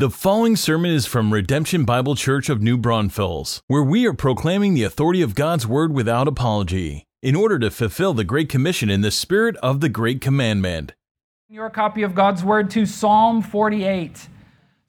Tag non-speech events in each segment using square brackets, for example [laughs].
The following sermon is from Redemption Bible Church of New Braunfels, where we are proclaiming the authority of God's Word without apology, in order to fulfill the Great Commission in the spirit of the Great Commandment. Your copy of God's Word to Psalm 48.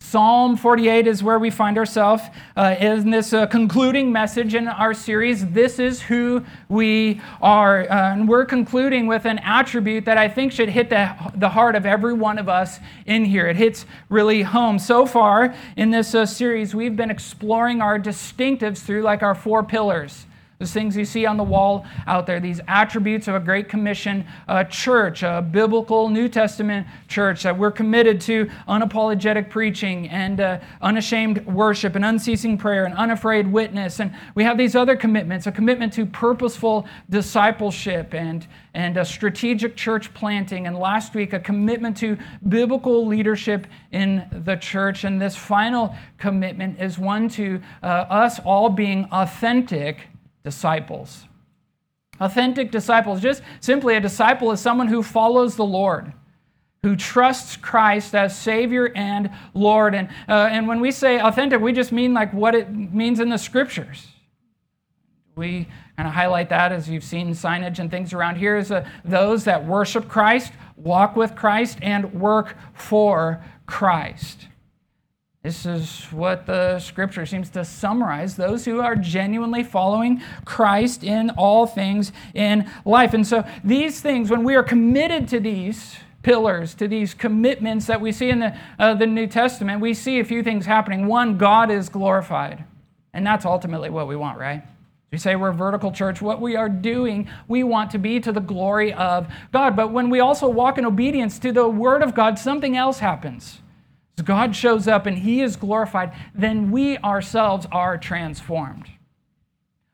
Psalm 48 is where we find ourselves uh, in this uh, concluding message in our series, This is Who We Are. Uh, and we're concluding with an attribute that I think should hit the, the heart of every one of us in here. It hits really home. So far in this uh, series, we've been exploring our distinctives through like our four pillars. Those things you see on the wall out there, these attributes of a Great Commission uh, church, a biblical New Testament church, that we're committed to unapologetic preaching and uh, unashamed worship and unceasing prayer and unafraid witness. And we have these other commitments a commitment to purposeful discipleship and, and a strategic church planting. And last week, a commitment to biblical leadership in the church. And this final commitment is one to uh, us all being authentic disciples. Authentic disciples, just simply a disciple is someone who follows the Lord, who trusts Christ as Savior and Lord. And, uh, and when we say authentic, we just mean like what it means in the scriptures. We kind of highlight that as you've seen signage and things around here is uh, those that worship Christ, walk with Christ, and work for Christ. This is what the scripture seems to summarize those who are genuinely following Christ in all things in life. And so, these things, when we are committed to these pillars, to these commitments that we see in the, uh, the New Testament, we see a few things happening. One, God is glorified. And that's ultimately what we want, right? We say we're a vertical church. What we are doing, we want to be to the glory of God. But when we also walk in obedience to the Word of God, something else happens. God shows up and He is glorified, then we ourselves are transformed.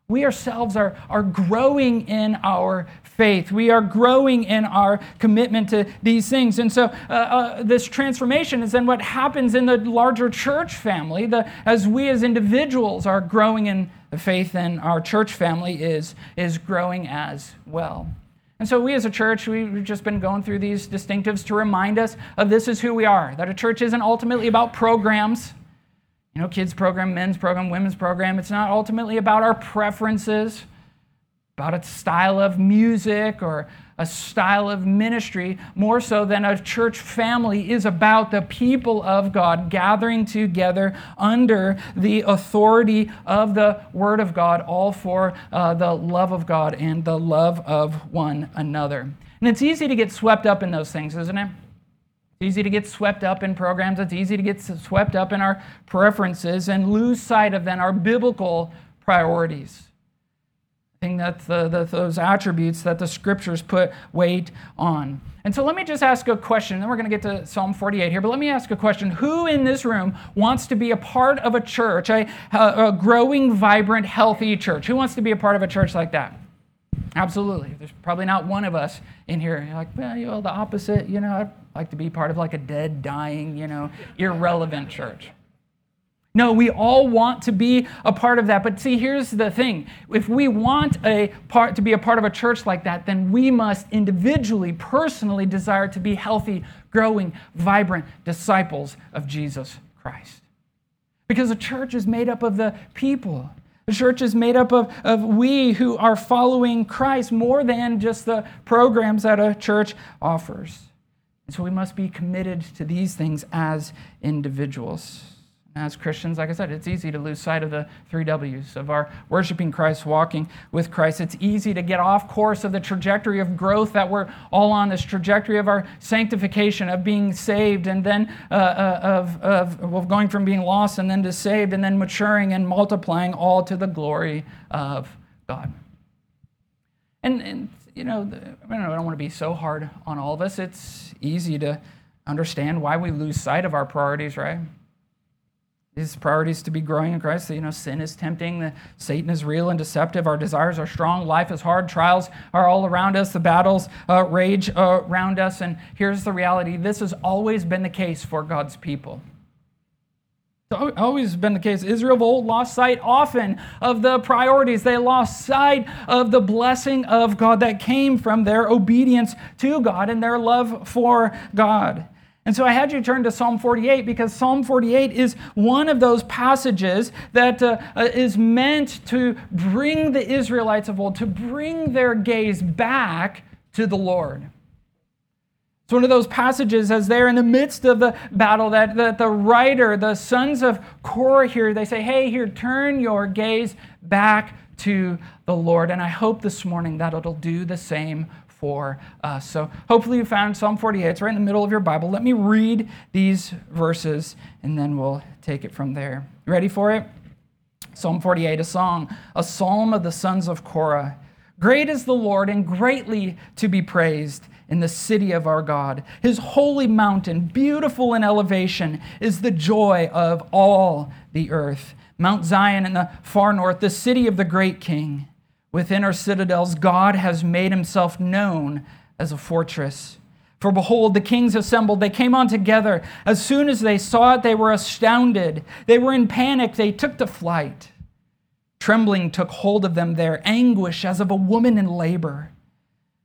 We ourselves are, are growing in our faith. We are growing in our commitment to these things. And so, uh, uh, this transformation is then what happens in the larger church family. The, as we as individuals are growing in the faith, and our church family is, is growing as well. And so, we as a church, we've just been going through these distinctives to remind us of this is who we are. That a church isn't ultimately about programs, you know, kids' program, men's program, women's program. It's not ultimately about our preferences, about a style of music or a style of ministry more so than a church family is about the people of God gathering together under the authority of the Word of God, all for uh, the love of God and the love of one another. And it's easy to get swept up in those things, isn't it? It's easy to get swept up in programs. It's easy to get swept up in our preferences and lose sight of then our biblical priorities thing that the, the, those attributes that the scriptures put weight on. And so let me just ask a question, then we're going to get to Psalm 48 here, but let me ask a question. Who in this room wants to be a part of a church, a, a growing, vibrant, healthy church? Who wants to be a part of a church like that? Absolutely. There's probably not one of us in here. You're like, well, you know, the opposite, you know, I'd like to be part of like a dead, dying, you know, irrelevant church. No, we all want to be a part of that. But see, here's the thing. If we want a part to be a part of a church like that, then we must individually, personally desire to be healthy, growing, vibrant disciples of Jesus Christ. Because the church is made up of the people. The church is made up of, of we who are following Christ more than just the programs that a church offers. And so we must be committed to these things as individuals. As Christians, like I said, it's easy to lose sight of the three W's of our worshiping Christ, walking with Christ. It's easy to get off course of the trajectory of growth that we're all on, this trajectory of our sanctification, of being saved, and then uh, uh, of, of, going from being lost and then to saved, and then maturing and multiplying, all to the glory of God. And, and you know, know, I don't want to be so hard on all of us. It's easy to understand why we lose sight of our priorities, right? His priorities to be growing in Christ. You know, sin is tempting, the, Satan is real and deceptive, our desires are strong, life is hard, trials are all around us, the battles uh, rage uh, around us. And here's the reality this has always been the case for God's people. It's always been the case. Israel of old lost sight often of the priorities. They lost sight of the blessing of God that came from their obedience to God and their love for God. And so I had you turn to Psalm 48 because Psalm 48 is one of those passages that uh, uh, is meant to bring the Israelites of old, to bring their gaze back to the Lord. It's one of those passages as they're in the midst of the battle that, that the writer, the sons of Korah here, they say, hey, here, turn your gaze back to the Lord. And I hope this morning that it'll do the same for us. So hopefully you found Psalm 48. It's right in the middle of your Bible. Let me read these verses and then we'll take it from there. You ready for it? Psalm 48, a song, a psalm of the sons of Korah. Great is the Lord and greatly to be praised in the city of our God. His holy mountain, beautiful in elevation, is the joy of all the earth. Mount Zion in the far north, the city of the great king. Within our citadels, God has made himself known as a fortress. For behold, the kings assembled. They came on together. As soon as they saw it, they were astounded. They were in panic. They took to flight. Trembling took hold of them there, anguish as of a woman in labor.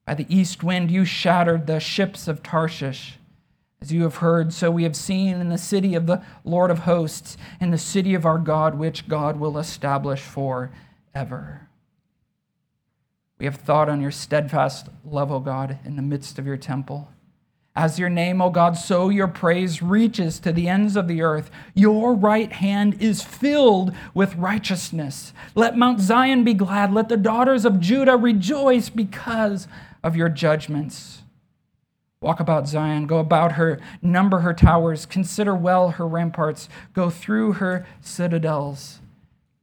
By the east wind, you shattered the ships of Tarshish. As you have heard, so we have seen in the city of the Lord of hosts, in the city of our God, which God will establish forever. We have thought on your steadfast love, O God, in the midst of your temple. As your name, O God, so your praise reaches to the ends of the earth. Your right hand is filled with righteousness. Let Mount Zion be glad. Let the daughters of Judah rejoice because of your judgments. Walk about Zion, go about her, number her towers, consider well her ramparts, go through her citadels,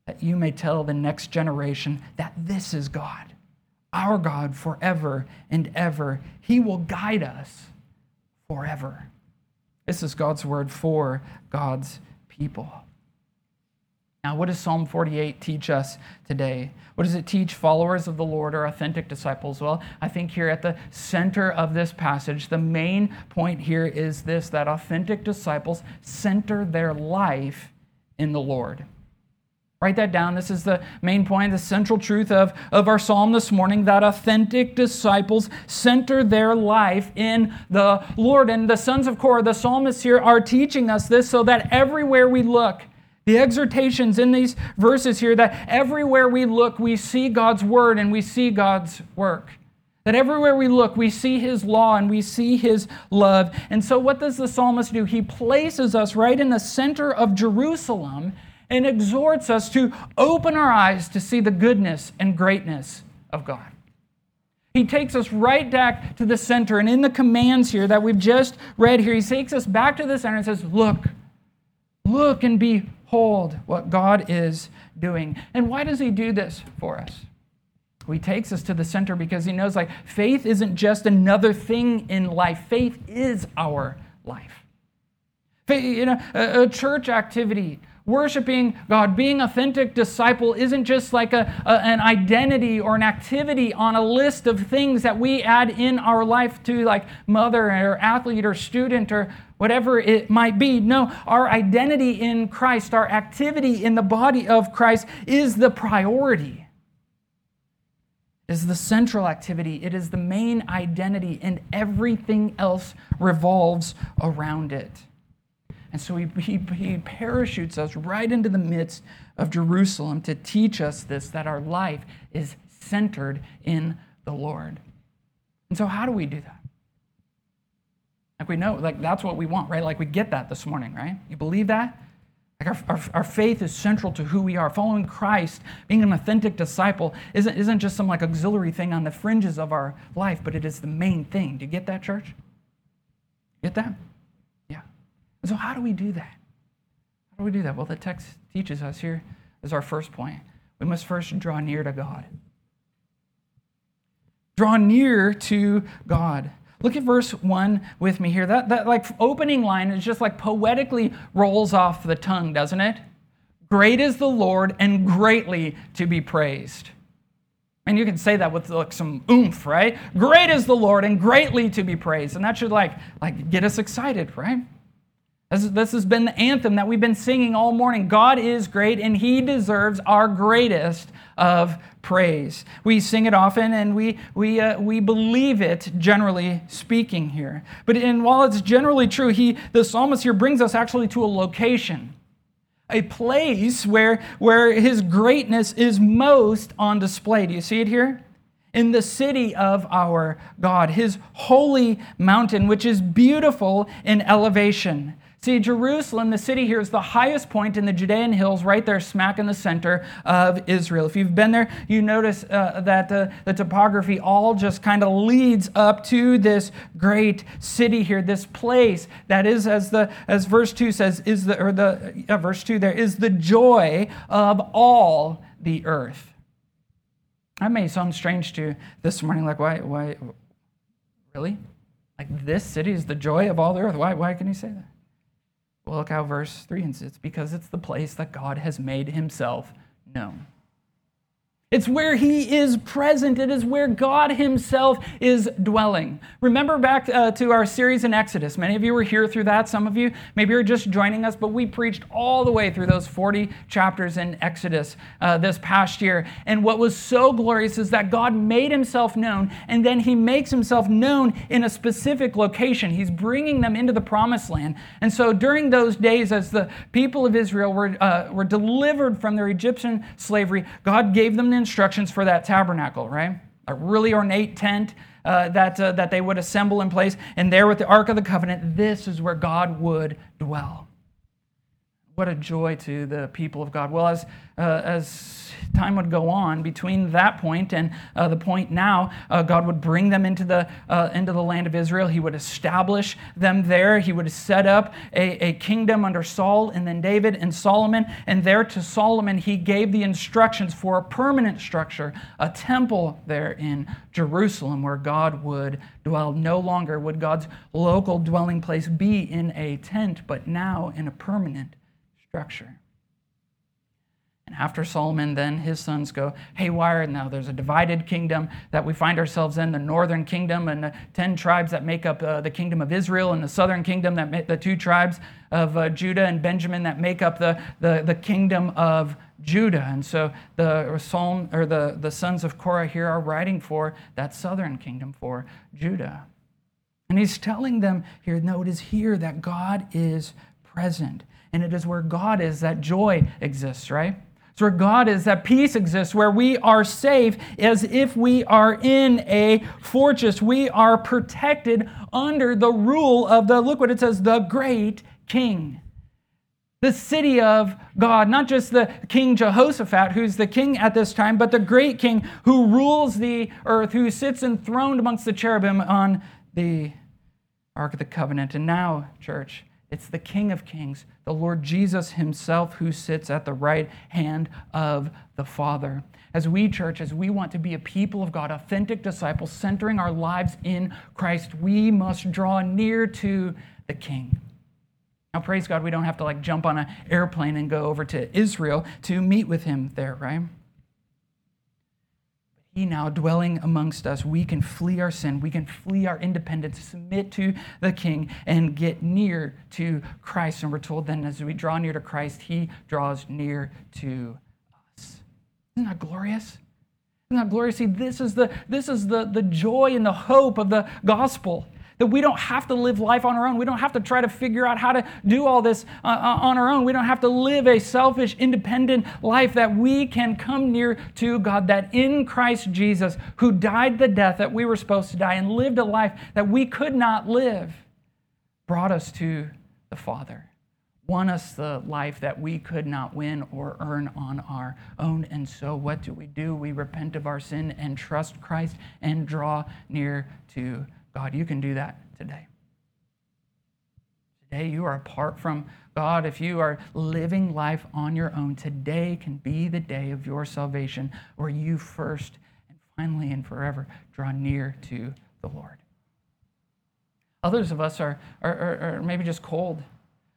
that you may tell the next generation that this is God our God forever and ever. He will guide us forever. This is God's word for God's people. Now, what does Psalm 48 teach us today? What does it teach followers of the Lord or authentic disciples? Well, I think here at the center of this passage, the main point here is this that authentic disciples center their life in the Lord. Write that down. This is the main point, the central truth of, of our psalm this morning that authentic disciples center their life in the Lord. And the sons of Korah, the psalmists here, are teaching us this so that everywhere we look, the exhortations in these verses here, that everywhere we look, we see God's word and we see God's work. That everywhere we look, we see his law and we see his love. And so, what does the psalmist do? He places us right in the center of Jerusalem and exhorts us to open our eyes to see the goodness and greatness of God. He takes us right back to the center, and in the commands here that we've just read here, he takes us back to the center and says, Look, look and behold what God is doing. And why does he do this for us? He takes us to the center because he knows like faith isn't just another thing in life, faith is our life. You know, a, a church activity Worshiping God, being authentic disciple isn't just like a, a, an identity or an activity on a list of things that we add in our life to like mother or athlete or student or whatever it might be. No, our identity in Christ, our activity in the body of Christ is the priority. Is the central activity. It is the main identity, and everything else revolves around it. And so he, he, he, parachutes us right into the midst of Jerusalem to teach us this that our life is centered in the Lord. And so, how do we do that? Like, we know, like, that's what we want, right? Like, we get that this morning, right? You believe that? Like, our, our, our faith is central to who we are. Following Christ, being an authentic disciple, isn't, isn't just some like auxiliary thing on the fringes of our life, but it is the main thing. Do you get that, church? Get that? So, how do we do that? How do we do that? Well, the text teaches us here is our first point. We must first draw near to God. Draw near to God. Look at verse 1 with me here. That, that like opening line is just like poetically rolls off the tongue, doesn't it? Great is the Lord and greatly to be praised. And you can say that with like some oomph, right? Great is the Lord and greatly to be praised. And that should like, like get us excited, right? This has been the anthem that we've been singing all morning. God is great and he deserves our greatest of praise. We sing it often and we, we, uh, we believe it, generally speaking, here. But in, while it's generally true, he, the psalmist here brings us actually to a location, a place where, where his greatness is most on display. Do you see it here? in the city of our God, his holy mountain, which is beautiful in elevation. See, Jerusalem, the city here, is the highest point in the Judean hills, right there, smack in the center of Israel. If you've been there, you notice uh, that uh, the topography all just kind of leads up to this great city here, this place that is, as the as verse two says, is the or the uh, verse two there is the joy of all the earth. That may sound strange to you this morning, like why why really? Like this city is the joy of all the earth. Why why can you say that? Well, look how verse 3 ends. It's because it's the place that God has made himself known. It's where he is present. It is where God himself is dwelling. Remember back uh, to our series in Exodus. Many of you were here through that. Some of you maybe you're just joining us, but we preached all the way through those 40 chapters in Exodus uh, this past year. And what was so glorious is that God made himself known, and then he makes himself known in a specific location. He's bringing them into the promised land. And so during those days, as the people of Israel were, uh, were delivered from their Egyptian slavery, God gave them the instructions for that tabernacle, right? A really ornate tent uh, that, uh, that they would assemble in place. And there with the Ark of the Covenant, this is where God would dwell. What a joy to the people of God. Well, as, uh, as time would go on between that point and uh, the point now, uh, God would bring them into the, uh, into the land of Israel. He would establish them there. He would set up a, a kingdom under Saul and then David and Solomon. And there to Solomon, he gave the instructions for a permanent structure, a temple there in Jerusalem where God would dwell. No longer would God's local dwelling place be in a tent, but now in a permanent structure. And after Solomon, then his sons go haywire. Now there's a divided kingdom that we find ourselves in the northern kingdom and the 10 tribes that make up uh, the kingdom of Israel, and the southern kingdom that the two tribes of uh, Judah and Benjamin that make up the, the, the kingdom of Judah. And so the psalm or the, the sons of Korah here are writing for that southern kingdom for Judah. And he's telling them here, no, it is here that God is present. And it is where God is that joy exists, right? It's where God is, that peace exists, where we are safe as if we are in a fortress. We are protected under the rule of the, look what it says, the great king. The city of God, not just the King Jehoshaphat, who's the king at this time, but the great king who rules the earth, who sits enthroned amongst the cherubim on the Ark of the Covenant. And now, church, it's the King of Kings, the Lord Jesus Himself, who sits at the right hand of the Father. As we, church, as we want to be a people of God, authentic disciples, centering our lives in Christ, we must draw near to the King. Now, praise God, we don't have to like jump on an airplane and go over to Israel to meet with Him there, right? Now dwelling amongst us, we can flee our sin, we can flee our independence, submit to the King, and get near to Christ. And we're told then, as we draw near to Christ, He draws near to us. Isn't that glorious? Isn't that glorious? See, this is the this is the, the joy and the hope of the gospel that we don't have to live life on our own. We don't have to try to figure out how to do all this uh, uh, on our own. We don't have to live a selfish, independent life, that we can come near to God, that in Christ Jesus, who died the death that we were supposed to die and lived a life that we could not live, brought us to the Father won us the life that we could not win or earn on our own. And so, what do we do? We repent of our sin and trust Christ and draw near to God, you can do that today. Today, you are apart from God. If you are living life on your own, today can be the day of your salvation where you first and finally and forever draw near to the Lord. Others of us are, are, are, maybe just cold.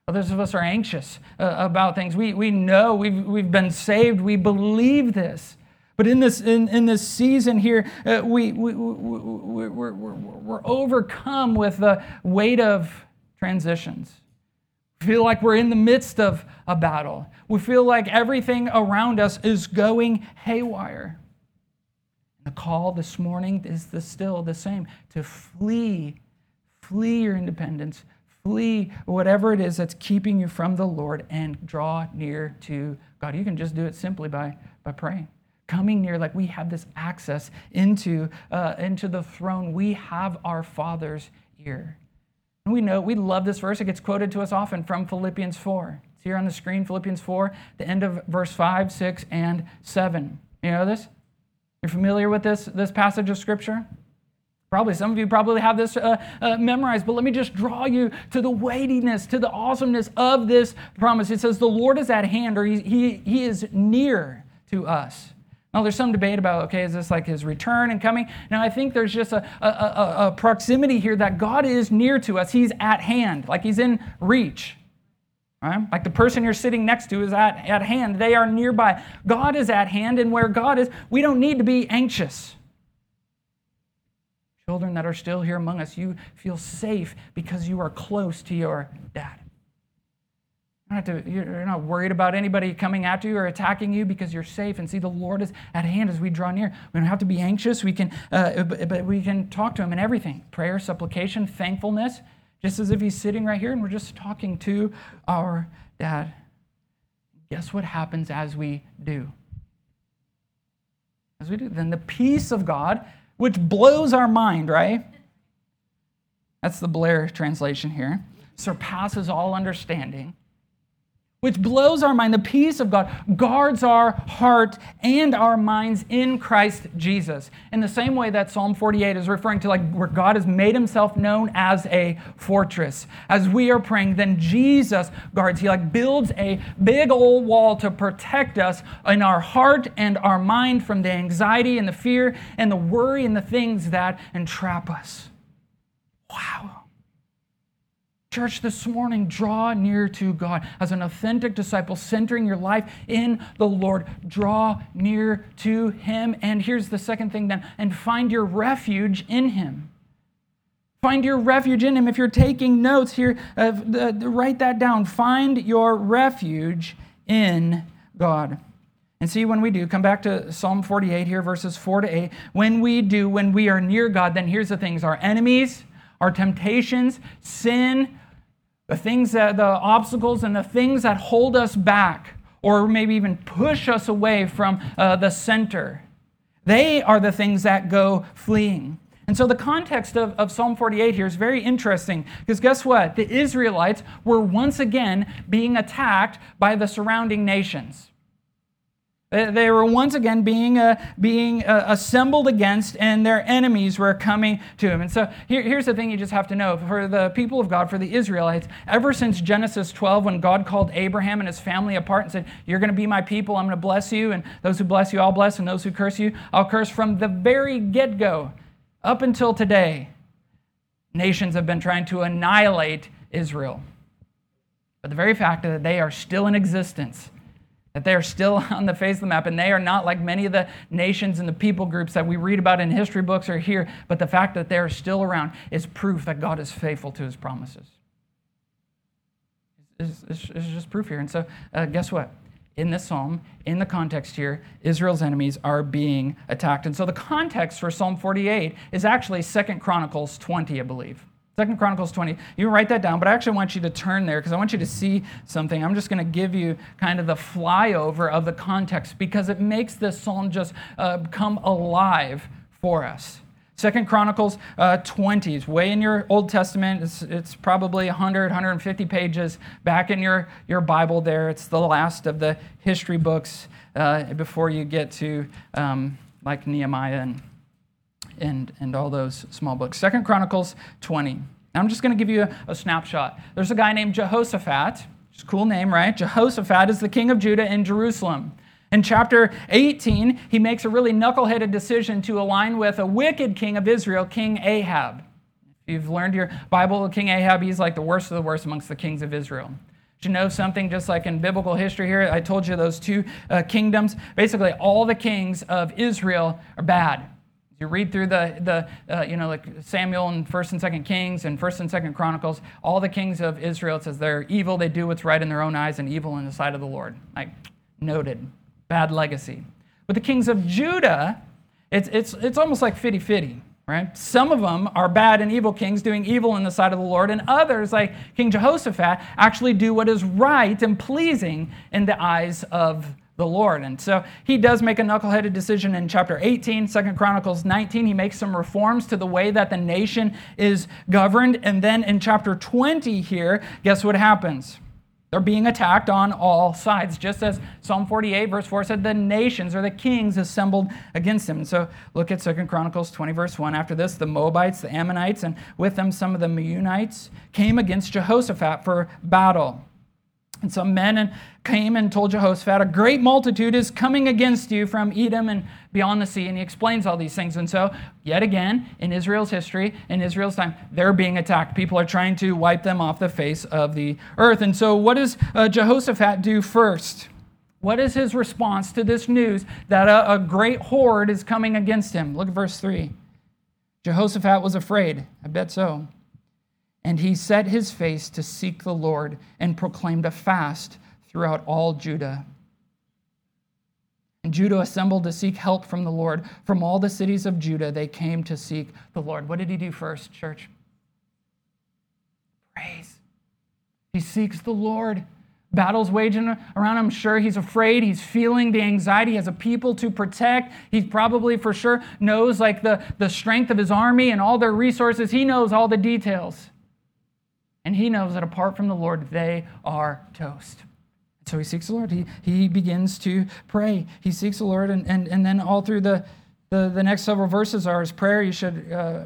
Others of us are anxious uh, about things. We, we know we've, we've been saved, we believe this. But in this, in, in this season here, uh, we, we, we, we're, we're, we're overcome with the weight of transitions. We feel like we're in the midst of a battle. We feel like everything around us is going haywire. The call this morning is the, still the same to flee, flee your independence, flee whatever it is that's keeping you from the Lord and draw near to God. You can just do it simply by, by praying. Coming near, like we have this access into, uh, into the throne. We have our Father's ear. And we know, we love this verse. It gets quoted to us often from Philippians 4. It's here on the screen, Philippians 4, the end of verse 5, 6, and 7. You know this? You're familiar with this, this passage of Scripture? Probably some of you probably have this uh, uh, memorized, but let me just draw you to the weightiness, to the awesomeness of this promise. It says, The Lord is at hand, or he, he, he is near to us. Now, there's some debate about, okay, is this like his return and coming? Now, I think there's just a, a, a, a proximity here that God is near to us. He's at hand, like he's in reach. Right? Like the person you're sitting next to is at, at hand. They are nearby. God is at hand, and where God is, we don't need to be anxious. Children that are still here among us, you feel safe because you are close to your dad. To, you're not worried about anybody coming after you or attacking you because you're safe. And see, the Lord is at hand as we draw near. We don't have to be anxious. We can, uh, but we can talk to Him in everything prayer, supplication, thankfulness, just as if He's sitting right here and we're just talking to our dad. Guess what happens as we do? As we do, then the peace of God, which blows our mind, right? That's the Blair translation here, surpasses all understanding which blows our mind. The peace of God guards our heart and our minds in Christ Jesus. In the same way that Psalm 48 is referring to, like where God has made himself known as a fortress. As we are praying, then Jesus guards. He like builds a big old wall to protect us in our heart and our mind from the anxiety and the fear and the worry and the things that entrap us. Wow. Church, this morning, draw near to God as an authentic disciple, centering your life in the Lord. Draw near to Him. And here's the second thing then, and find your refuge in Him. Find your refuge in Him. If you're taking notes here, uh, write that down. Find your refuge in God. And see, when we do, come back to Psalm 48 here, verses 4 to 8. When we do, when we are near God, then here's the things our enemies, our temptations, sin, the things that, the obstacles and the things that hold us back or maybe even push us away from uh, the center. They are the things that go fleeing. And so the context of, of Psalm 48 here is very interesting because guess what? The Israelites were once again being attacked by the surrounding nations. They were once again being, uh, being uh, assembled against, and their enemies were coming to him. And so here, here's the thing you just have to know for the people of God, for the Israelites, ever since Genesis 12, when God called Abraham and his family apart and said, You're going to be my people, I'm going to bless you, and those who bless you, I'll bless, and those who curse you, I'll curse from the very get go up until today, nations have been trying to annihilate Israel. But the very fact that they are still in existence, that they are still [laughs] on the face of the map and they are not like many of the nations and the people groups that we read about in history books or here, but the fact that they are still around is proof that God is faithful to his promises. It's just proof here. And so, uh, guess what? In this psalm, in the context here, Israel's enemies are being attacked. And so the context for Psalm 48 is actually Second Chronicles 20, I believe. Second Chronicles 20. You write that down, but I actually want you to turn there because I want you to see something. I'm just going to give you kind of the flyover of the context because it makes this psalm just uh, come alive for us. Second Chronicles uh, 20 is way in your Old Testament. It's, it's probably 100, 150 pages back in your, your Bible there. It's the last of the history books uh, before you get to um, like Nehemiah and and, and all those small books. Second Chronicles 20. I'm just going to give you a, a, snapshot. There's a guy named Jehoshaphat. It's a cool name, right? Jehoshaphat is the king of Judah in Jerusalem. In chapter 18, he makes a really knuckleheaded decision to align with a wicked king of Israel, King Ahab. If you've learned your Bible, King Ahab, he's like the worst of the worst amongst the kings of Israel. Did you know something, just like in biblical history here, I told you those two uh, kingdoms. Basically, all the kings of Israel are bad. You read through the, the uh, you know, like Samuel and First and Second Kings and First and Second Chronicles, all the kings of Israel, it says they're evil, they do what's right in their own eyes, and evil in the sight of the Lord. Like, noted. Bad legacy. But the kings of Judah, it's, it's, it's almost like fitty fitty, right? Some of them are bad and evil kings doing evil in the sight of the Lord, and others, like King Jehoshaphat, actually do what is right and pleasing in the eyes of the Lord. And so he does make a knuckleheaded decision in chapter 18, 2 Chronicles 19. He makes some reforms to the way that the nation is governed. And then in chapter 20 here, guess what happens? They're being attacked on all sides, just as Psalm 48, verse 4 said, the nations or the kings assembled against him. And so look at 2 Chronicles 20, verse 1. After this, the Moabites, the Ammonites, and with them some of the Meunites came against Jehoshaphat for battle. And some men came and told Jehoshaphat, A great multitude is coming against you from Edom and beyond the sea. And he explains all these things. And so, yet again, in Israel's history, in Israel's time, they're being attacked. People are trying to wipe them off the face of the earth. And so, what does uh, Jehoshaphat do first? What is his response to this news that a, a great horde is coming against him? Look at verse 3. Jehoshaphat was afraid. I bet so. And he set his face to seek the Lord and proclaimed a fast throughout all Judah. And Judah assembled to seek help from the Lord. From all the cities of Judah, they came to seek the Lord. What did he do first, church? Praise. He seeks the Lord. Battles waging around him. Sure, he's afraid. He's feeling the anxiety. He has a people to protect. He probably, for sure, knows like the, the strength of his army and all their resources. He knows all the details. And he knows that apart from the Lord, they are toast. So he seeks the Lord. He, he begins to pray. He seeks the Lord, and, and, and then all through the, the, the next several verses are his prayer. You should uh,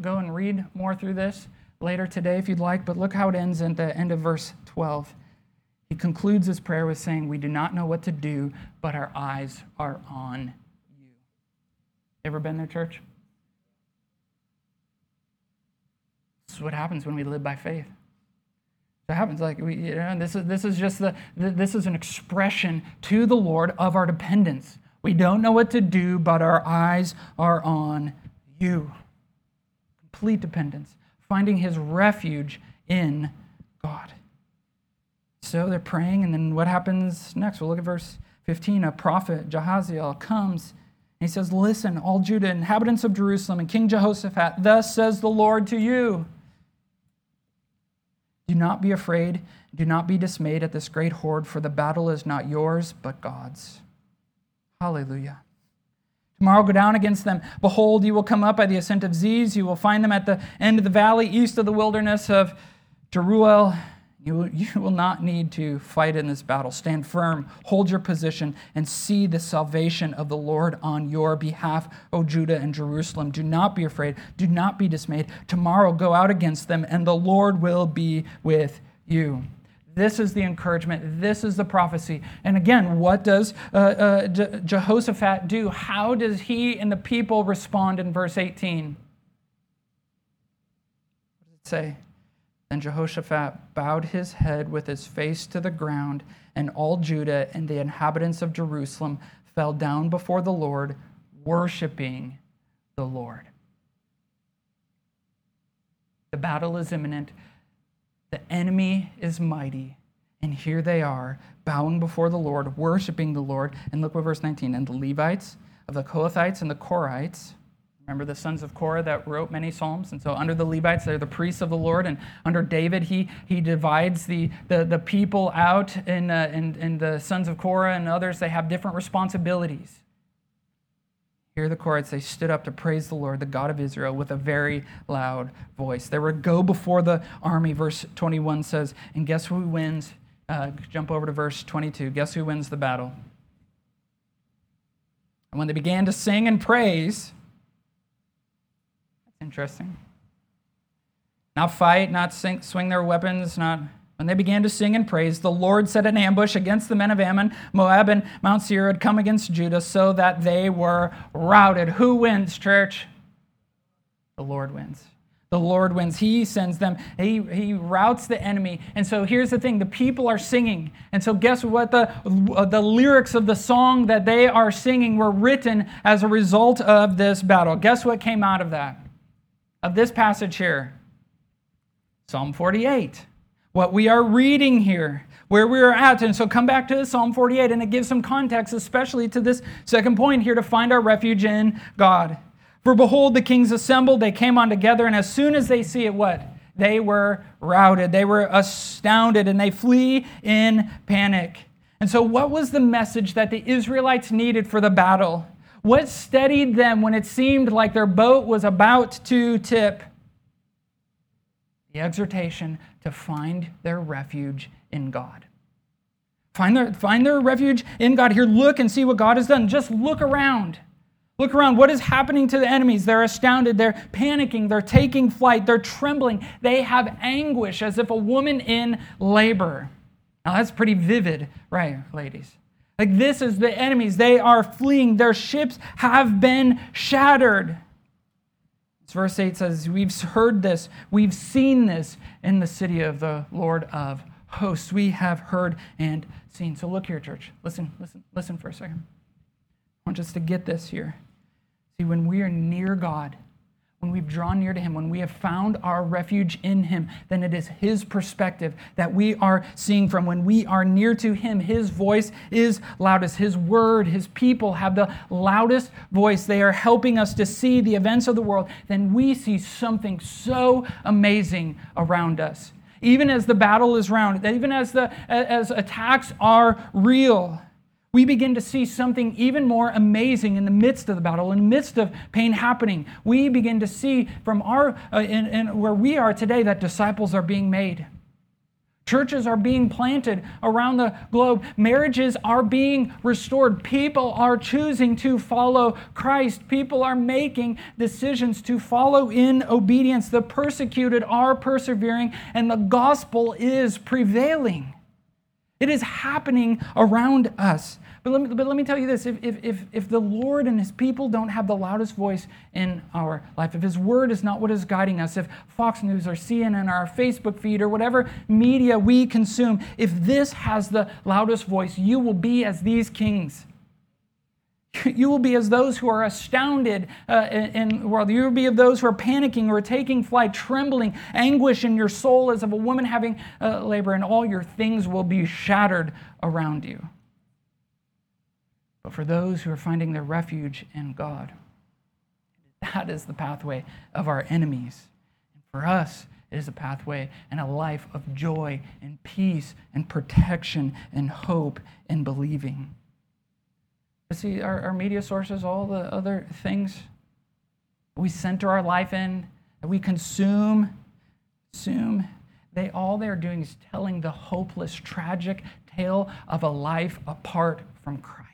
go and read more through this later today if you'd like, but look how it ends at the end of verse 12. He concludes his prayer with saying, We do not know what to do, but our eyes are on you. Ever been there, church? This is what happens when we live by faith. That happens like we, you know, this is this is just the this is an expression to the Lord of our dependence. We don't know what to do, but our eyes are on you. Complete dependence, finding his refuge in God. So they're praying, and then what happens next? We'll look at verse 15. A prophet, Jehaziel, comes and he says, Listen, all Judah, inhabitants of Jerusalem, and King Jehoshaphat, thus says the Lord to you. Do not be afraid. Do not be dismayed at this great horde, for the battle is not yours, but God's. Hallelujah. Tomorrow go down against them. Behold, you will come up by the ascent of Ziz. You will find them at the end of the valley, east of the wilderness of Jeruel. You will, [laughs] you will not need to fight in this battle. Stand firm, hold your position, and see the salvation of the Lord on your behalf, O Judah and Jerusalem. Do not be afraid. Do not be dismayed. Tomorrow go out against them, and the Lord will be with you. This is the encouragement. This is the prophecy. And again, what does uh, uh, Je- Jehoshaphat do? How does he and the people respond in verse 18? What does it say? Then Jehoshaphat bowed his head with his face to the ground, and all Judah and the inhabitants of Jerusalem fell down before the Lord, worshiping the Lord. The battle is imminent, the enemy is mighty, and here they are, bowing before the Lord, worshiping the Lord. And look what verse 19 and the Levites of the Kohathites and the Korahites Remember the sons of Korah that wrote many psalms? And so under the Levites, they're the priests of the Lord. And under David, he, he divides the, the, the people out, and, uh, the sons of Korah and others, they have different responsibilities. Here the Korahites, they stood up to praise the Lord, the God of Israel, with a very loud voice. They were go before the army, verse 21 says, and guess who wins? Uh, jump over to verse 22. Guess who wins the battle? And when they began to sing and praise, Interesting. Not fight, not swing their weapons, not. When they began to sing and praise, the Lord set an ambush against the men of Ammon, Moab, and Mount Seir had come against Judah so that they were routed. Who wins, church? The Lord wins. the Lord wins. He sends them, he, he routs the enemy. And so here's the thing the people are singing. And so, guess what? The, uh, the lyrics of the song that they are singing were written as a result of this battle. Guess what came out of that? Of this passage here Psalm 48. What we are reading here, where we are at. And so come back to Psalm 48, and it gives some context, especially to this second point here to find our refuge in God. For behold, the kings assembled, they came on together, and as soon as they see it, what? They were routed, they were astounded, and they flee in panic. And so, what was the message that the Israelites needed for the battle? What steadied them when it seemed like their boat was about to tip? The exhortation to find their refuge in God. Find their, find their refuge in God. Here, look and see what God has done. Just look around. Look around. What is happening to the enemies? They're astounded. They're panicking. They're taking flight. They're trembling. They have anguish as if a woman in labor. Now, that's pretty vivid, right, ladies? Like, this is the enemies. They are fleeing. Their ships have been shattered. Verse 8 says, We've heard this, we've seen this in the city of the Lord of hosts. We have heard and seen. So, look here, church. Listen, listen, listen for a second. I want us to get this here. See, when we are near God, when we've drawn near to Him, when we have found our refuge in Him, then it is His perspective that we are seeing from. When we are near to Him, His voice is loudest. His word, His people have the loudest voice. They are helping us to see the events of the world. Then we see something so amazing around us. Even as the battle is round, even as the as attacks are real we begin to see something even more amazing in the midst of the battle, in the midst of pain happening. We begin to see from our, uh, in, in where we are today, that disciples are being made. Churches are being planted around the globe. Marriages are being restored. People are choosing to follow Christ. People are making decisions to follow in obedience. The persecuted are persevering, and the gospel is prevailing. It is happening around us. But let me, but let me tell you this if, if, if, the Lord and his people don't have the loudest voice in our life, if his word is not what is guiding us, if Fox News or CNN or our Facebook feed or whatever media we consume, if this has the loudest voice, you will be as these kings. [laughs] You will be as those who are astounded uh, in the world. You will be of those who are panicking or taking flight, trembling, anguish in your soul as of a woman having uh, labor, and all your things will be shattered around you. But for those who are finding their refuge in God, that is the pathway of our enemies. And for us, it is a pathway and a life of joy and peace and protection and hope and believing. But see, our, our media sources, all the other things we center our life in, that we consume, consume, they all they're doing is telling the hopeless, tragic tale of a life apart from Christ.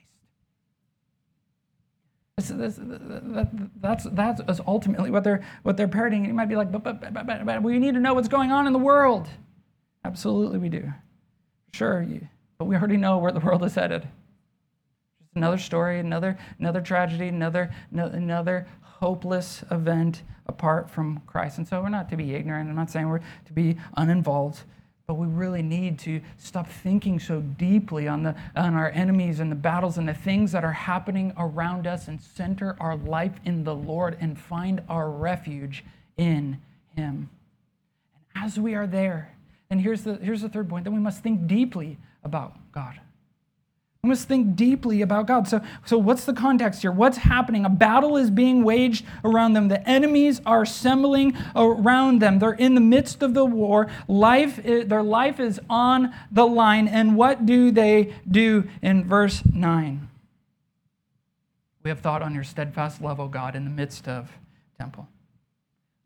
This, this, that, that's, that's ultimately what they're, what they're parroting. You might be like, but, but, but, but, but we need to know what's going on in the world. Absolutely, we do. Sure, but we already know where the world is headed. Just another story, another, another tragedy, another, no, another hopeless event apart from Christ. And so we're not to be ignorant. I'm not saying we're to be uninvolved. But we really need to stop thinking so deeply on, the, on our enemies and the battles and the things that are happening around us and center our life in the Lord and find our refuge in Him. And as we are there, and here's the, here's the third point, then we must think deeply about God. We must think deeply about God. So, so, what's the context here? What's happening? A battle is being waged around them. The enemies are assembling around them. They're in the midst of the war. Life, their life is on the line. And what do they do in verse 9? We have thought on your steadfast love, O God, in the midst of temple.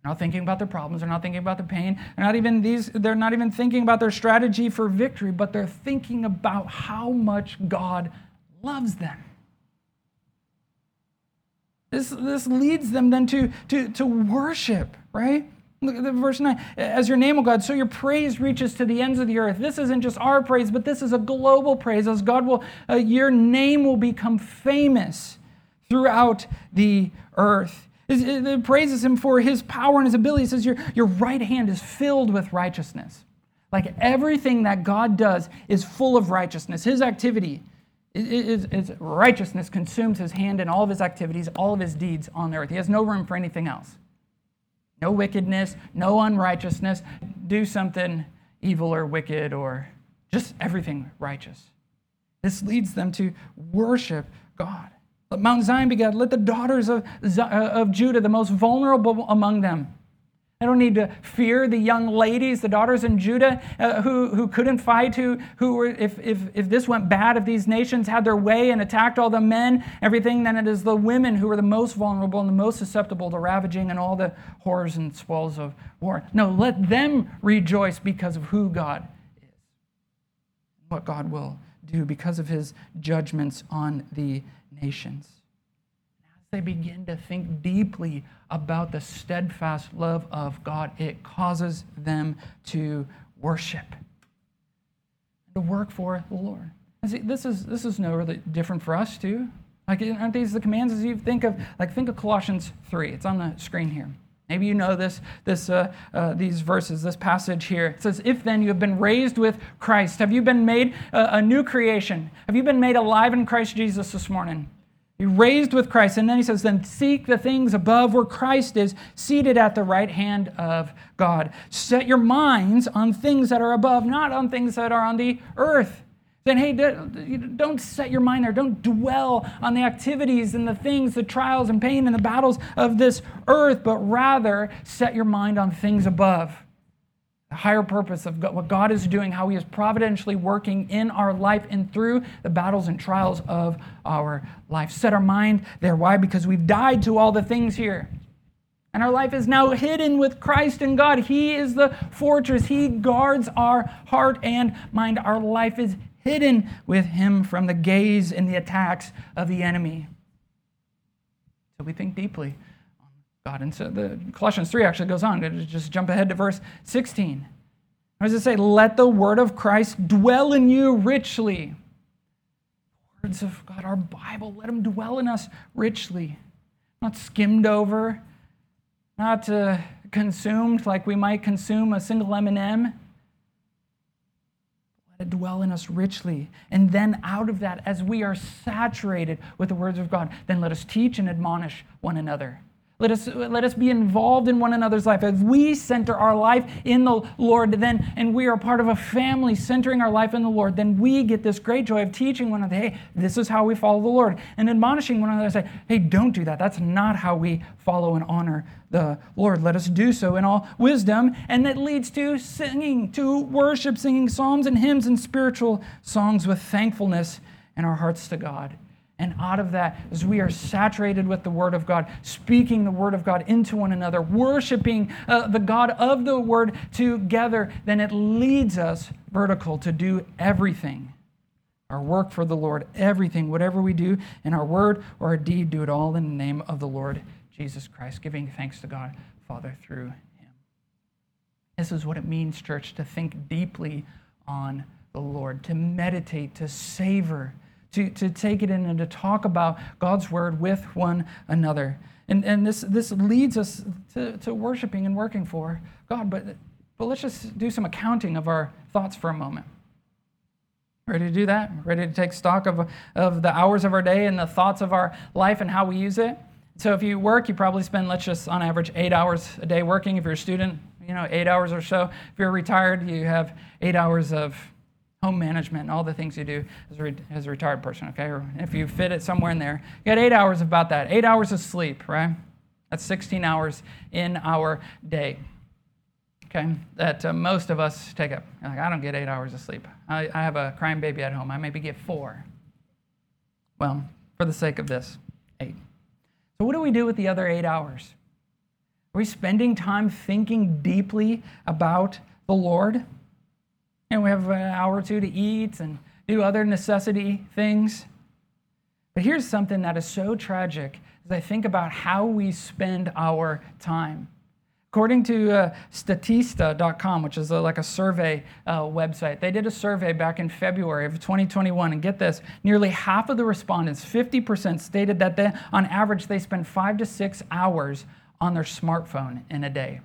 Not thinking about their problems. They're not thinking about their pain. They're not even these. They're not even thinking about their strategy for victory, but they're thinking about how much God loves them. This, this leads them then to, to, to worship, right? Look at verse 9. As your name, O God, so your praise reaches to the ends of the earth. This isn't just our praise, but this is a global praise. As God will, uh, your name will become famous throughout the earth. It praises him for his power and his ability. It says, your, your right hand is filled with righteousness. Like everything that God does is full of righteousness. His activity is, is righteousness consumes his hand in all of his activities, all of his deeds on the earth. He has no room for anything else. No wickedness, no unrighteousness. Do something evil or wicked or just everything righteous. This leads them to worship God. Let Mount Zion be God. Let the daughters of, uh, of Judah, the most vulnerable among them, I don't need to fear the young ladies, the daughters in Judah uh, who, who couldn't fight, who, who were, if, if, if this went bad, if these nations had their way and attacked all the men, everything, then it is the women who are the most vulnerable and the most susceptible to ravaging and all the horrors and spoils of war. No, let them rejoice because of who God is, what God will do because of his judgments on the nations As they begin to think deeply about the steadfast love of God, it causes them to worship, to work for the Lord. See, this is this is no really different for us too. Like, aren't these the commands as you think of? Like, think of Colossians three. It's on the screen here. Maybe you know this, this, uh, uh, these verses, this passage here. It says, If then you have been raised with Christ, have you been made a, a new creation? Have you been made alive in Christ Jesus this morning? Be raised with Christ. And then he says, then seek the things above where Christ is seated at the right hand of God. Set your minds on things that are above, not on things that are on the earth. Then, hey, don't set your mind there. Don't dwell on the activities and the things, the trials and pain and the battles of this earth, but rather set your mind on things above the higher purpose of what God is doing, how He is providentially working in our life and through the battles and trials of our life. Set our mind there. Why? Because we've died to all the things here. And our life is now hidden with Christ and God. He is the fortress. He guards our heart and mind. Our life is hidden with Him from the gaze and the attacks of the enemy. So we think deeply on God. And so the Colossians 3 actually goes on. Just jump ahead to verse 16. What does it say? Let the word of Christ dwell in you richly. Words of God, our Bible, let them dwell in us richly. Not skimmed over, not uh, consumed like we might consume a single M&M. It dwell in us richly. And then out of that, as we are saturated with the words of God, then let us teach and admonish one another. Let us, let us be involved in one another's life. As we center our life in the Lord, then, and we are part of a family centering our life in the Lord, then we get this great joy of teaching one another, hey, this is how we follow the Lord. And admonishing one another, say, hey, don't do that. That's not how we follow and honor the Lord. Let us do so in all wisdom. And that leads to singing, to worship, singing psalms and hymns and spiritual songs with thankfulness in our hearts to God. And out of that, as we are saturated with the Word of God, speaking the Word of God into one another, worshiping uh, the God of the Word together, then it leads us vertical to do everything. Our work for the Lord, everything, whatever we do in our word or our deed, do it all in the name of the Lord Jesus Christ, giving thanks to God, Father, through Him. This is what it means, church, to think deeply on the Lord, to meditate, to savor to, to take it in and to talk about God's word with one another. And, and this, this leads us to, to worshiping and working for God. But, but let's just do some accounting of our thoughts for a moment. Ready to do that? Ready to take stock of, of the hours of our day and the thoughts of our life and how we use it? So if you work, you probably spend, let's just on average, eight hours a day working. If you're a student, you know, eight hours or so. If you're retired, you have eight hours of home management and all the things you do as a, as a retired person, okay? Or if you fit it somewhere in there, you got eight hours about that. Eight hours of sleep, right? That's 16 hours in our day, okay? That uh, most of us take up. Like, I don't get eight hours of sleep. I, I have a crying baby at home. I maybe get four. Well, for the sake of this, eight. So, what do we do with the other eight hours? Are we spending time thinking deeply about the Lord? And we have an hour or two to eat and do other necessity things. But here's something that is so tragic as I think about how we spend our time. According to uh, Statista.com, which is a, like a survey uh, website, they did a survey back in February of 2021. And get this nearly half of the respondents, 50%, stated that they, on average they spend five to six hours on their smartphone in a day.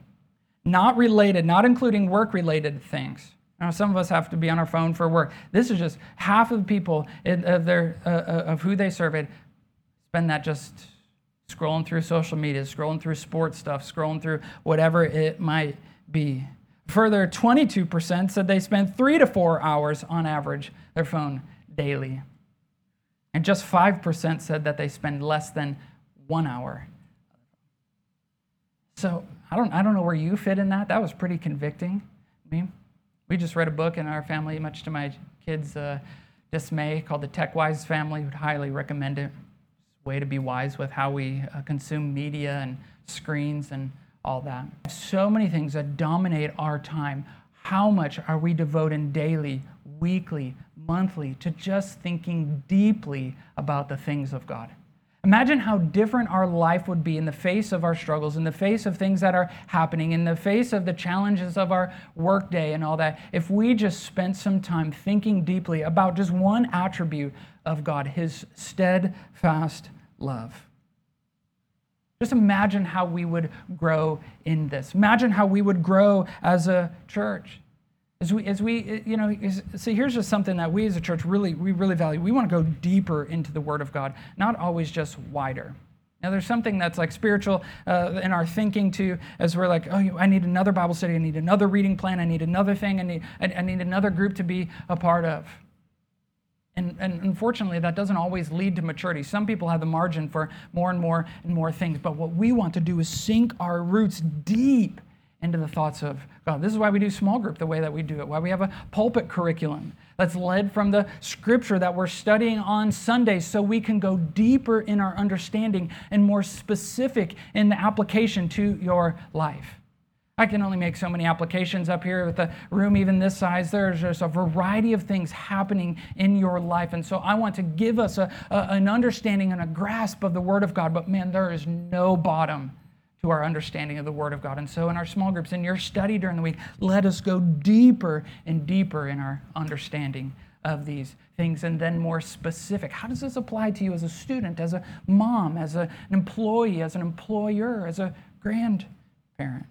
Not related, not including work related things. Now, some of us have to be on our phone for work. This is just half of the people of, their, uh, uh, of who they surveyed spend that just scrolling through social media, scrolling through sports stuff, scrolling through whatever it might be. Further, 22% said they spend three to four hours on average their phone daily. And just 5% said that they spend less than one hour. So I don't, I don't know where you fit in that. That was pretty convicting. I mean, we just read a book in our family, much to my kids' uh, dismay, called The Tech Wise Family. Would highly recommend it way to be wise with how we uh, consume media and screens and all that. So many things that dominate our time. How much are we devoting daily, weekly, monthly to just thinking deeply about the things of God? Imagine how different our life would be in the face of our struggles, in the face of things that are happening, in the face of the challenges of our workday and all that, if we just spent some time thinking deeply about just one attribute of God, His steadfast love. Just imagine how we would grow in this. Imagine how we would grow as a church. As we, as we you know, see, here's just something that we as a church really, we really value. We want to go deeper into the Word of God, not always just wider. Now, there's something that's like spiritual uh, in our thinking too, as we're like, oh, I need another Bible study, I need another reading plan, I need another thing, I need, I need another group to be a part of. And, and, unfortunately, that doesn't always lead to maturity. Some people have the margin for more and more and more things. But what we want to do is sink our roots deep into the thoughts of God. This is why we do small group the way that we do it, why we have a pulpit curriculum that's led from the scripture that we're studying on Sundays so we can go deeper in our understanding and more specific in the application to your life. I can only make so many applications up here with a room even this size. There's just a variety of things happening in your life. And so I want to give us a, a, an understanding and a grasp of the Word of God. But man, there is no bottom to our understanding of the Word of God. And so in our small groups, in your study during the week, let us go deeper and deeper in our understanding of these things and then more specific. How does this apply to you as a student, as a mom, as a, an employee, as an employer, as a grandparent?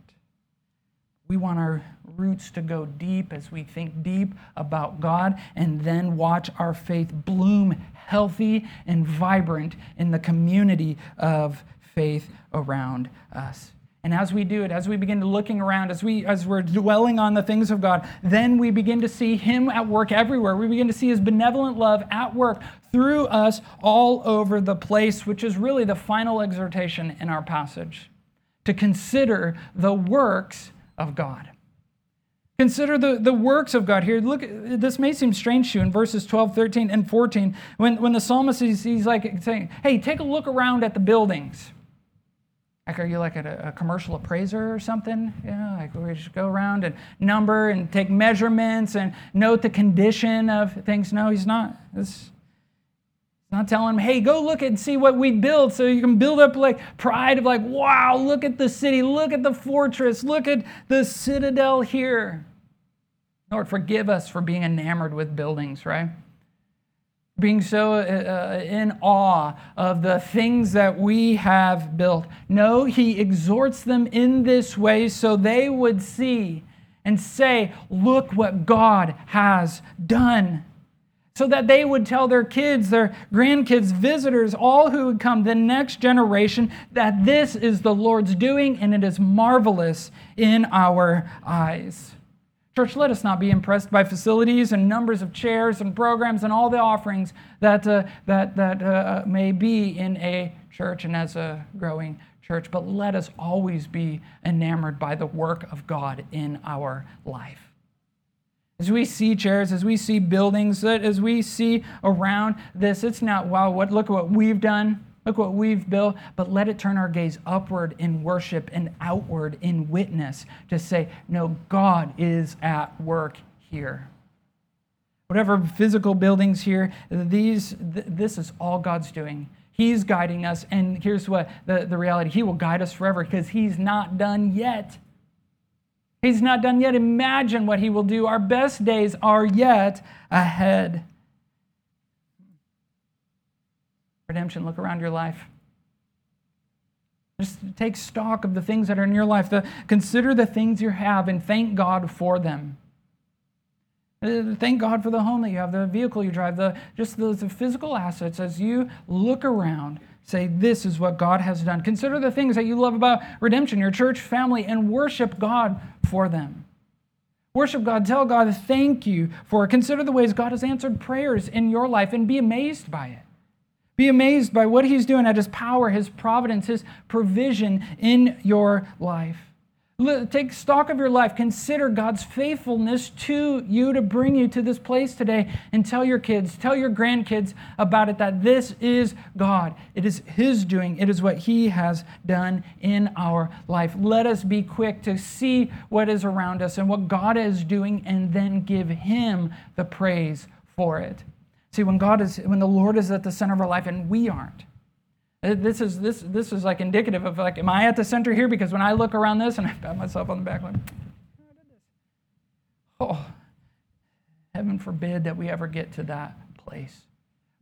We want our roots to go deep as we think deep about God and then watch our faith bloom healthy and vibrant in the community of faith around us. And as we do it, as we begin looking around, as we as we're dwelling on the things of God, then we begin to see him at work everywhere. We begin to see his benevolent love at work through us all over the place, which is really the final exhortation in our passage. To consider the works of God. Consider the, the works of God here. Look, this may seem strange to you in verses 12, 13, and 14. When, when the psalmist is he's like saying, hey, take a look around at the buildings. Like, are you like a, a commercial appraiser or something? You know, like we just go around and number and take measurements and note the condition of things. No, he's not. This, not telling him, hey, go look and see what we built so you can build up like pride of like, wow, look at the city, look at the fortress, look at the citadel here. Lord, forgive us for being enamored with buildings, right? Being so uh, uh in awe of the things that we have built. No, he exhorts them in this way so they would see and say, look what God has done so that they would tell their kids, their grandkids, visitors, all who would come, the next generation, that this is the Lord's doing and it is marvelous in our eyes. Church, let us not be impressed by facilities and numbers of chairs and programs and all the offerings that, uh, that, that uh, may be in a church and as a growing church, but let us always be enamored by the work of God in our life. As we see chairs, as we see buildings, as we see around this, it's not, wow, what, look at what we've done, look what we've built, but let it turn our gaze upward in worship and outward in witness to say, no, God is at work here. Whatever physical buildings here, these, th- this is all God's doing. He's guiding us, and here's what the, the reality He will guide us forever because He's not done yet. He's not done yet. Imagine what He will do. Our best days are yet ahead. Redemption, look around your life. Just take stock of the things that are in your life. The, consider the things you have and thank God for them. Uh, thank God for the home that you have, the vehicle you drive, the, just the, the physical assets. As you look around, say, This is what God has done. Consider the things that you love about redemption, your church family, and worship God for them. Worship God. Tell God, thank you for it. Consider the ways God has answered prayers in your life and be amazed by it. Be amazed by what He's doing at His power, His providence, His provision in your life. Take stock of your life. Consider God's faithfulness to you to bring you to this place today and tell your kids, tell your grandkids about it that this is God. It is His doing, it is what He has done in our life. Let us be quick to see what is around us and what God is doing and then give Him the praise for it. See, when God is, when the Lord is at the center of our life and we aren't, uh, this is this this is like indicative of like, am I at the center here? Because when I look around this and I pat myself on the back, like, oh, heaven forbid that we ever get to that place.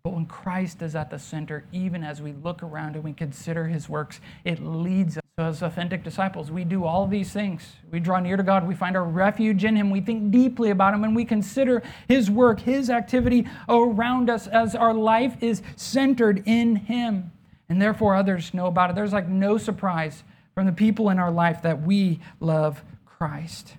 But when Christ is at the center, even as we look around and we consider his works, it leads us. So, as authentic disciples, we do all these things. We draw near to God. We find our refuge in him. We think deeply about him and we consider his work, his activity around us as our life is centered in him. And therefore, others know about it. There's like no surprise from the people in our life that we love Christ.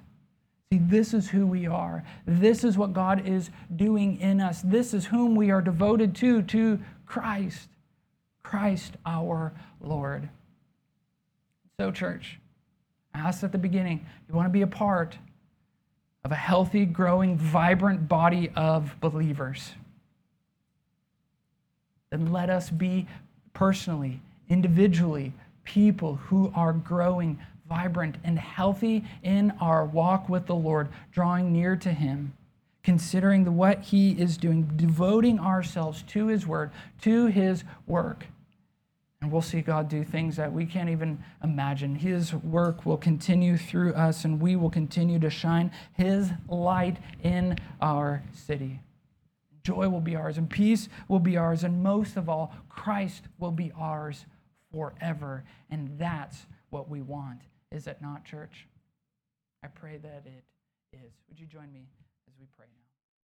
See, this is who we are. This is what God is doing in us. This is whom we are devoted to, to Christ. Christ our Lord. So, church, I asked at the beginning you want to be a part of a healthy, growing, vibrant body of believers? Then let us be personally, individually, people who are growing vibrant and healthy in our walk with the Lord, drawing near to Him, considering the, what He is doing, devoting ourselves to His Word, to His work. And we'll see God do things that we can't even imagine. His work will continue through us, and we will continue to shine His light in our city. Joy will be ours, and peace will be ours, and most of all, Christ will be ours forever. And that's what we want. Is it not, church? I pray that it is. Would you join me as we pray now?